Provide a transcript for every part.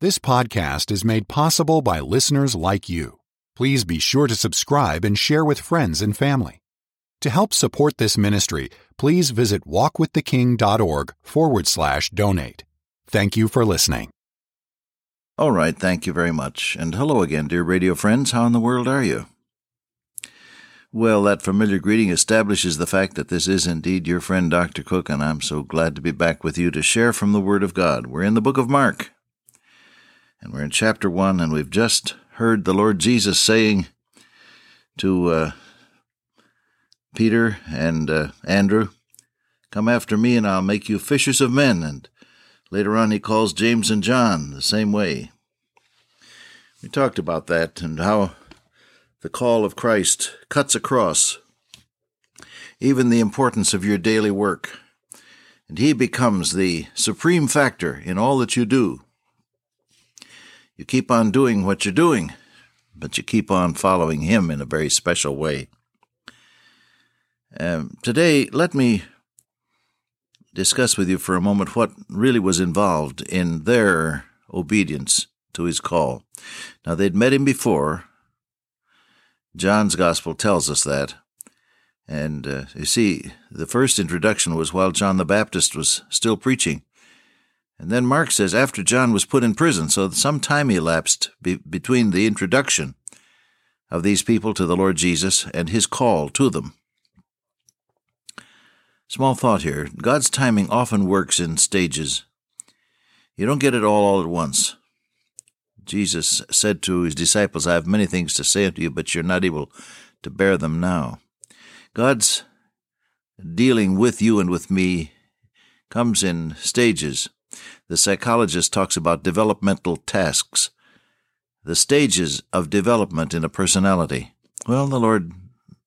This podcast is made possible by listeners like you. Please be sure to subscribe and share with friends and family. To help support this ministry, please visit walkwiththeking.org forward slash donate. Thank you for listening. All right, thank you very much. And hello again, dear radio friends. How in the world are you? Well, that familiar greeting establishes the fact that this is indeed your friend Dr. Cook, and I'm so glad to be back with you to share from the Word of God. We're in the book of Mark, and we're in chapter 1, and we've just heard the Lord Jesus saying to uh, Peter and uh, Andrew, Come after me, and I'll make you fishers of men. And later on, he calls James and John the same way. We talked about that and how the call of Christ cuts across even the importance of your daily work, and He becomes the supreme factor in all that you do. You keep on doing what you're doing, but you keep on following Him in a very special way. Um, today, let me discuss with you for a moment what really was involved in their obedience to His call. Now, they'd met Him before, John's Gospel tells us that. And uh, you see, the first introduction was while John the Baptist was still preaching. And then Mark says after John was put in prison, so some time elapsed be- between the introduction of these people to the Lord Jesus and his call to them. Small thought here God's timing often works in stages. You don't get it all all at once. Jesus said to his disciples, I have many things to say unto you, but you're not able to bear them now. God's dealing with you and with me comes in stages. The psychologist talks about developmental tasks, the stages of development in a personality. Well, the Lord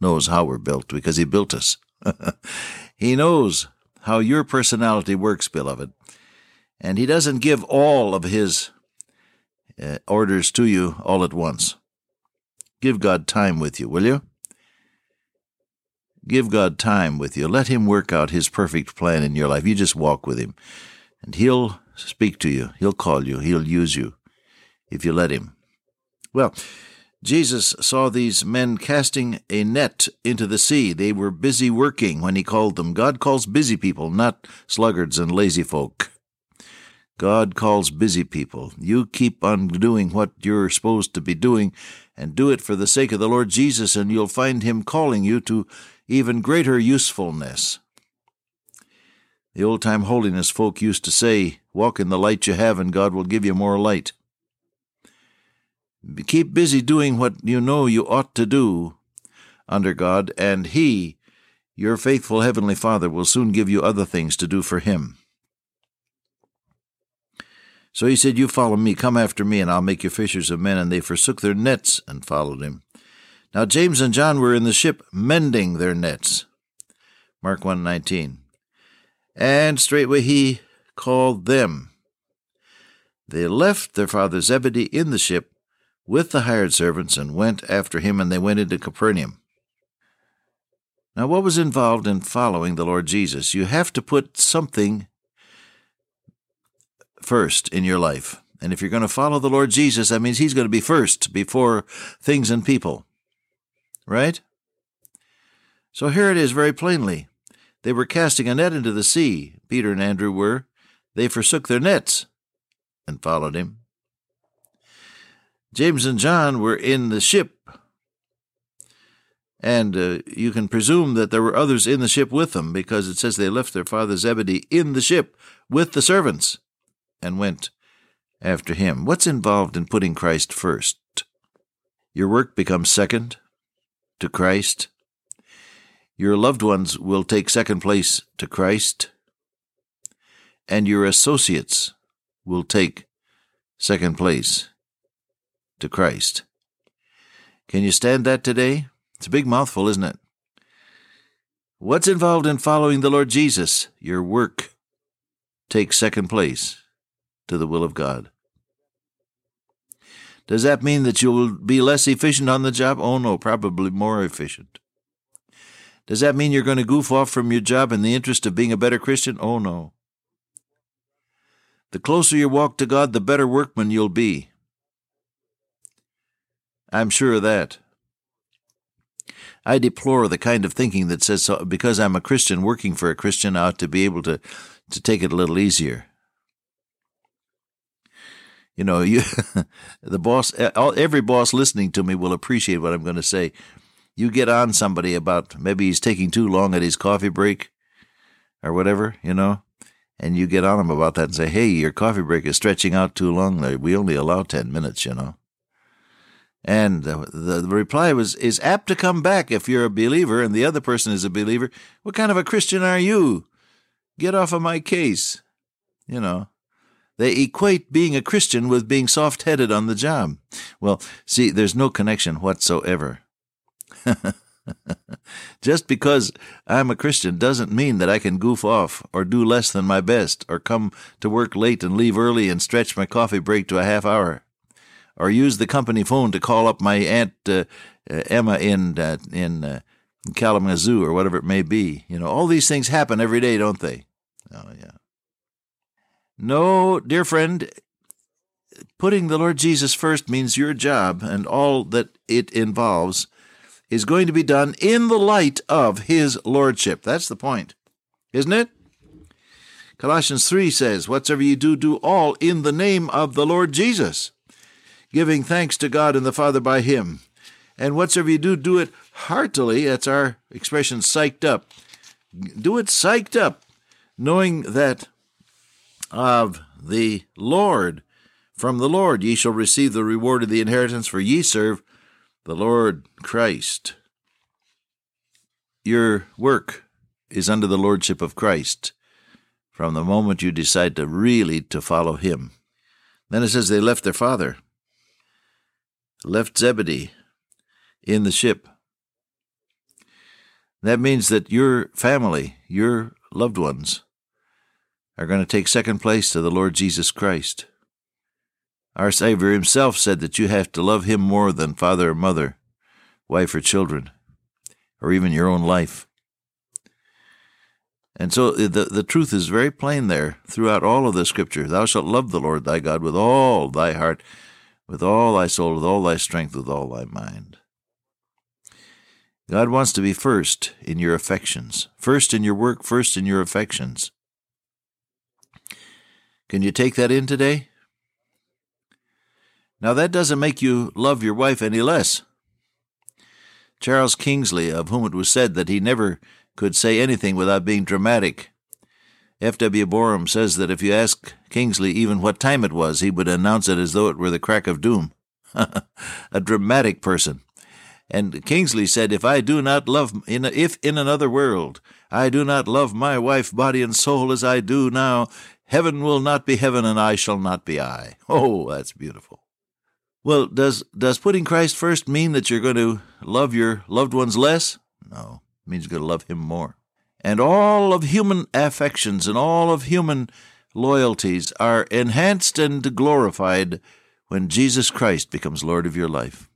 knows how we're built because He built us. he knows how your personality works, beloved. And He doesn't give all of His uh, orders to you all at once. Give God time with you, will you? Give God time with you. Let Him work out His perfect plan in your life. You just walk with Him, and He'll speak to you. He'll call you. He'll use you if you let Him. Well, Jesus saw these men casting a net into the sea. They were busy working when He called them. God calls busy people, not sluggards and lazy folk. God calls busy people. You keep on doing what you're supposed to be doing and do it for the sake of the Lord Jesus, and you'll find Him calling you to even greater usefulness. The old time holiness folk used to say, Walk in the light you have, and God will give you more light. Keep busy doing what you know you ought to do under God, and He, your faithful Heavenly Father, will soon give you other things to do for Him. So he said, You follow me, come after me, and I'll make you fishers of men. And they forsook their nets and followed him. Now James and John were in the ship mending their nets. Mark 1:19. And straightway he called them. They left their father Zebedee in the ship with the hired servants and went after him, and they went into Capernaum. Now, what was involved in following the Lord Jesus? You have to put something first in your life. And if you're going to follow the Lord Jesus, that means He's going to be first before things and people. Right? So here it is very plainly. They were casting a net into the sea, Peter and Andrew were. They forsook their nets and followed him. James and John were in the ship, and uh, you can presume that there were others in the ship with them because it says they left their father Zebedee in the ship with the servants and went after him. What's involved in putting Christ first? Your work becomes second to Christ. Your loved ones will take second place to Christ. And your associates will take second place to Christ. Can you stand that today? It's a big mouthful, isn't it? What's involved in following the Lord Jesus? Your work takes second place to the will of God. Does that mean that you'll be less efficient on the job? Oh, no, probably more efficient. Does that mean you're going to goof off from your job in the interest of being a better Christian? Oh, no. The closer you walk to God, the better workman you'll be. I'm sure of that. I deplore the kind of thinking that says so, because I'm a Christian working for a Christian, I ought to be able to, to take it a little easier. You know, you, the boss, eh, every boss listening to me will appreciate what I'm going to say. You get on somebody about maybe he's taking too long at his coffee break or whatever, you know, and you get on him about that and say, hey, your coffee break is stretching out too long. We only allow 10 minutes, you know. And the, the, reply was, is apt to come back if you're a believer and the other person is a believer. What kind of a Christian are you? Get off of my case. You know, they equate being a Christian with being soft headed on the job. Well, see, there's no connection whatsoever. Just because I'm a Christian doesn't mean that I can goof off or do less than my best or come to work late and leave early and stretch my coffee break to a half hour or use the company phone to call up my aunt uh, uh, Emma in uh, in uh, Kalamazoo or whatever it may be. You know, all these things happen every day, don't they? Oh yeah. No, dear friend, putting the Lord Jesus first means your job and all that it involves is going to be done in the light of his lordship. That's the point, isn't it? Colossians 3 says, Whatsoever you do, do all in the name of the Lord Jesus giving thanks to God and the Father by Him. And whatsoever you do, do it heartily. That's our expression, psyched up. Do it psyched up, knowing that of the Lord, from the Lord ye shall receive the reward of the inheritance, for ye serve the Lord Christ. Your work is under the lordship of Christ from the moment you decide to really to follow him. Then it says they left their father left Zebedee in the ship. That means that your family, your loved ones, are going to take second place to the Lord Jesus Christ. Our Savior himself said that you have to love him more than father or mother, wife or children, or even your own life. And so uh, the, the truth is very plain there throughout all of the scripture. Thou shalt love the Lord thy God with all thy heart, with all thy soul, with all thy strength, with all thy mind. God wants to be first in your affections, first in your work, first in your affections. Can you take that in today? Now, that doesn't make you love your wife any less. Charles Kingsley, of whom it was said that he never could say anything without being dramatic, F.W. Boreham says that if you ask Kingsley even what time it was, he would announce it as though it were the crack of doom. a dramatic person. And Kingsley said, If I do not love, in a, if in another world I do not love my wife, body and soul as I do now, heaven will not be heaven and I shall not be I. Oh, that's beautiful. Well, does, does putting Christ first mean that you're going to love your loved ones less? No, it means you're going to love Him more and all of human affections and all of human loyalties are enhanced and glorified when Jesus Christ becomes Lord of your life.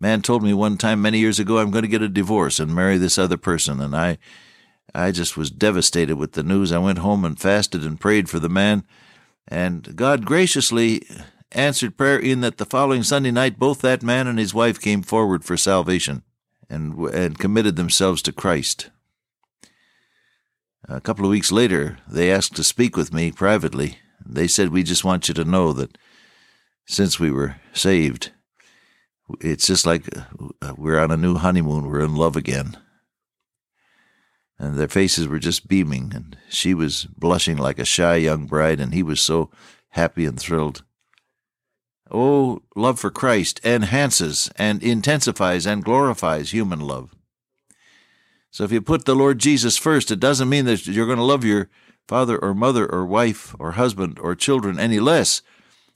Man told me one time many years ago, I'm going to get a divorce and marry this other person, and I, I just was devastated with the news. I went home and fasted and prayed for the man, and God graciously answered prayer in that the following Sunday night, both that man and his wife came forward for salvation and, and committed themselves to Christ. A couple of weeks later, they asked to speak with me privately. They said, We just want you to know that since we were saved, it's just like uh, we're on a new honeymoon. We're in love again. And their faces were just beaming, and she was blushing like a shy young bride, and he was so happy and thrilled. Oh, love for Christ enhances and intensifies and glorifies human love. So if you put the Lord Jesus first, it doesn't mean that you're going to love your father or mother or wife or husband or children any less.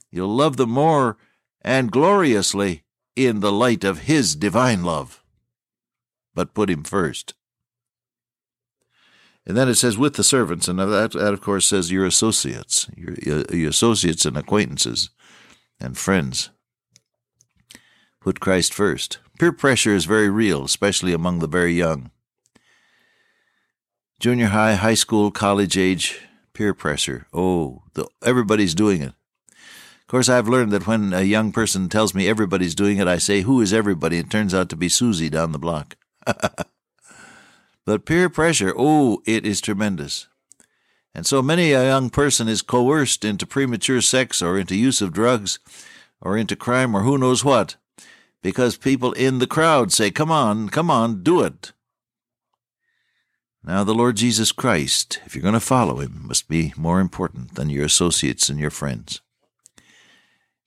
You'll love them more and gloriously in the light of His divine love. But put Him first. And then it says, with the servants, and that, that of course says your associates, your, your associates and acquaintances and friends. Put Christ first. Peer pressure is very real, especially among the very young junior high, high school, college age Peer pressure. Oh, the, everybody's doing it. Of course, I've learned that when a young person tells me everybody's doing it, I say, Who is everybody? It turns out to be Susie down the block. but peer pressure, oh, it is tremendous. And so many a young person is coerced into premature sex or into use of drugs or into crime or who knows what because people in the crowd say, Come on, come on, do it. Now, the Lord Jesus Christ, if you're going to follow him, must be more important than your associates and your friends.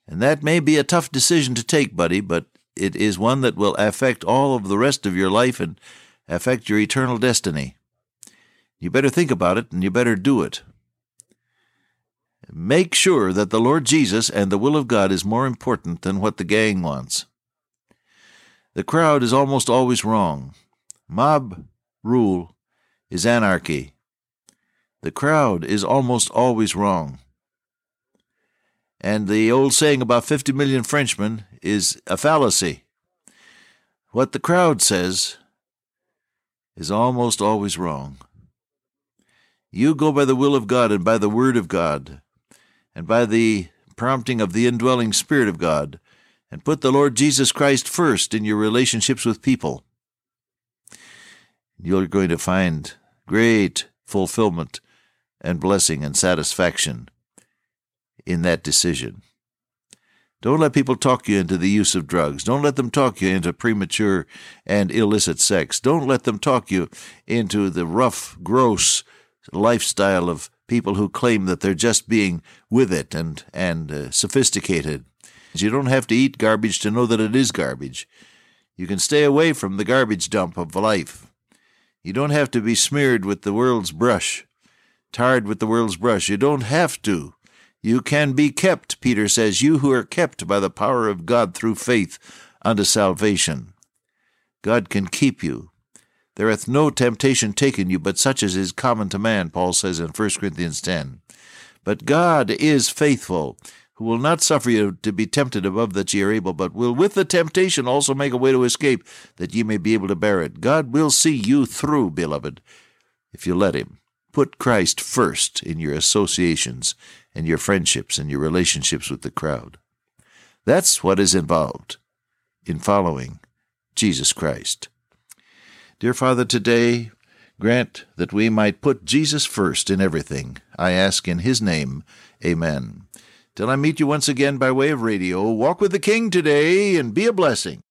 And that may be a tough decision to take, buddy, but it is one that will affect all of the rest of your life and affect your eternal destiny. You better think about it and you better do it. Make sure that the Lord Jesus and the will of God is more important than what the gang wants. The crowd is almost always wrong. Mob rule is anarchy. The crowd is almost always wrong. And the old saying about 50 million Frenchmen is a fallacy. What the crowd says is almost always wrong. You go by the will of God and by the Word of God and by the prompting of the indwelling Spirit of God, and put the Lord Jesus Christ first in your relationships with people. You're going to find great fulfillment and blessing and satisfaction in that decision. Don't let people talk you into the use of drugs. Don't let them talk you into premature and illicit sex. Don't let them talk you into the rough, gross lifestyle of people who claim that they're just being with it and and uh, sophisticated. You don't have to eat garbage to know that it is garbage. You can stay away from the garbage dump of life. You don't have to be smeared with the world's brush, tarred with the world's brush. You don't have to. You can be kept, Peter says, you who are kept by the power of God through faith unto salvation. God can keep you. There hath no temptation taken you but such as is common to man, Paul says in 1 Corinthians 10. But God is faithful, who will not suffer you to be tempted above that ye are able, but will with the temptation also make a way to escape, that ye may be able to bear it. God will see you through, beloved, if you let Him. Put Christ first in your associations and your friendships and your relationships with the crowd. That's what is involved in following Jesus Christ. Dear Father, today grant that we might put Jesus first in everything. I ask in His name, Amen. Till I meet you once again by way of radio, walk with the King today and be a blessing.